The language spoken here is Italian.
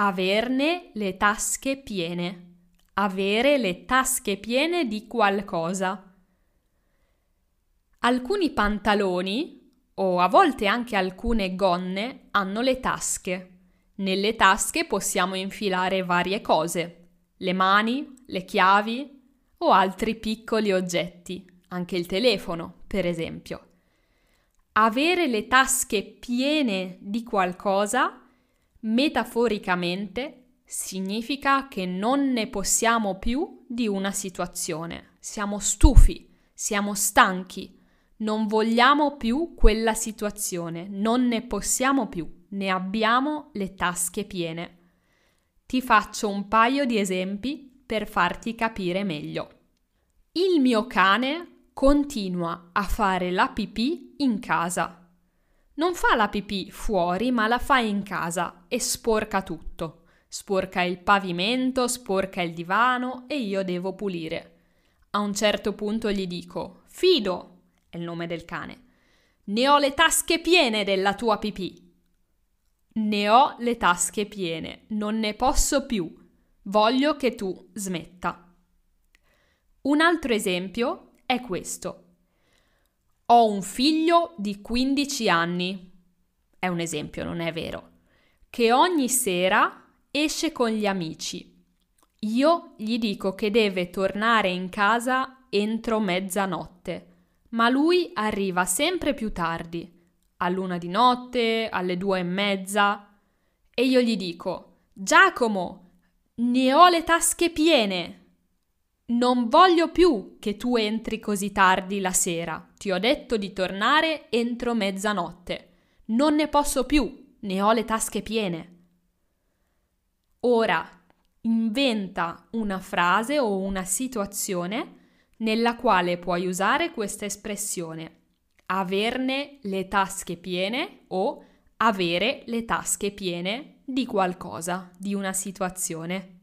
Averne le tasche piene. Avere le tasche piene di qualcosa. Alcuni pantaloni, o a volte anche alcune gonne, hanno le tasche. Nelle tasche possiamo infilare varie cose, le mani, le chiavi o altri piccoli oggetti, anche il telefono, per esempio. Avere le tasche piene di qualcosa, metaforicamente, significa che non ne possiamo più di una situazione. Siamo stufi, siamo stanchi, non vogliamo più quella situazione, non ne possiamo più, ne abbiamo le tasche piene. Ti faccio un paio di esempi per farti capire meglio. Il mio cane continua a fare la pipì in casa. Non fa la pipì fuori, ma la fa in casa e sporca tutto. Sporca il pavimento, sporca il divano e io devo pulire. A un certo punto gli dico: Fido, è il nome del cane. Ne ho le tasche piene della tua pipì. Ne ho le tasche piene, non ne posso più. Voglio che tu smetta. Un altro esempio è questo. Ho un figlio di 15 anni, è un esempio, non è vero, che ogni sera esce con gli amici. Io gli dico che deve tornare in casa entro mezzanotte, ma lui arriva sempre più tardi, a luna di notte, alle due e mezza, e io gli dico, Giacomo, ne ho le tasche piene. Non voglio più che tu entri così tardi la sera. Ti ho detto di tornare entro mezzanotte. Non ne posso più, ne ho le tasche piene. Ora inventa una frase o una situazione nella quale puoi usare questa espressione averne le tasche piene o avere le tasche piene di qualcosa, di una situazione.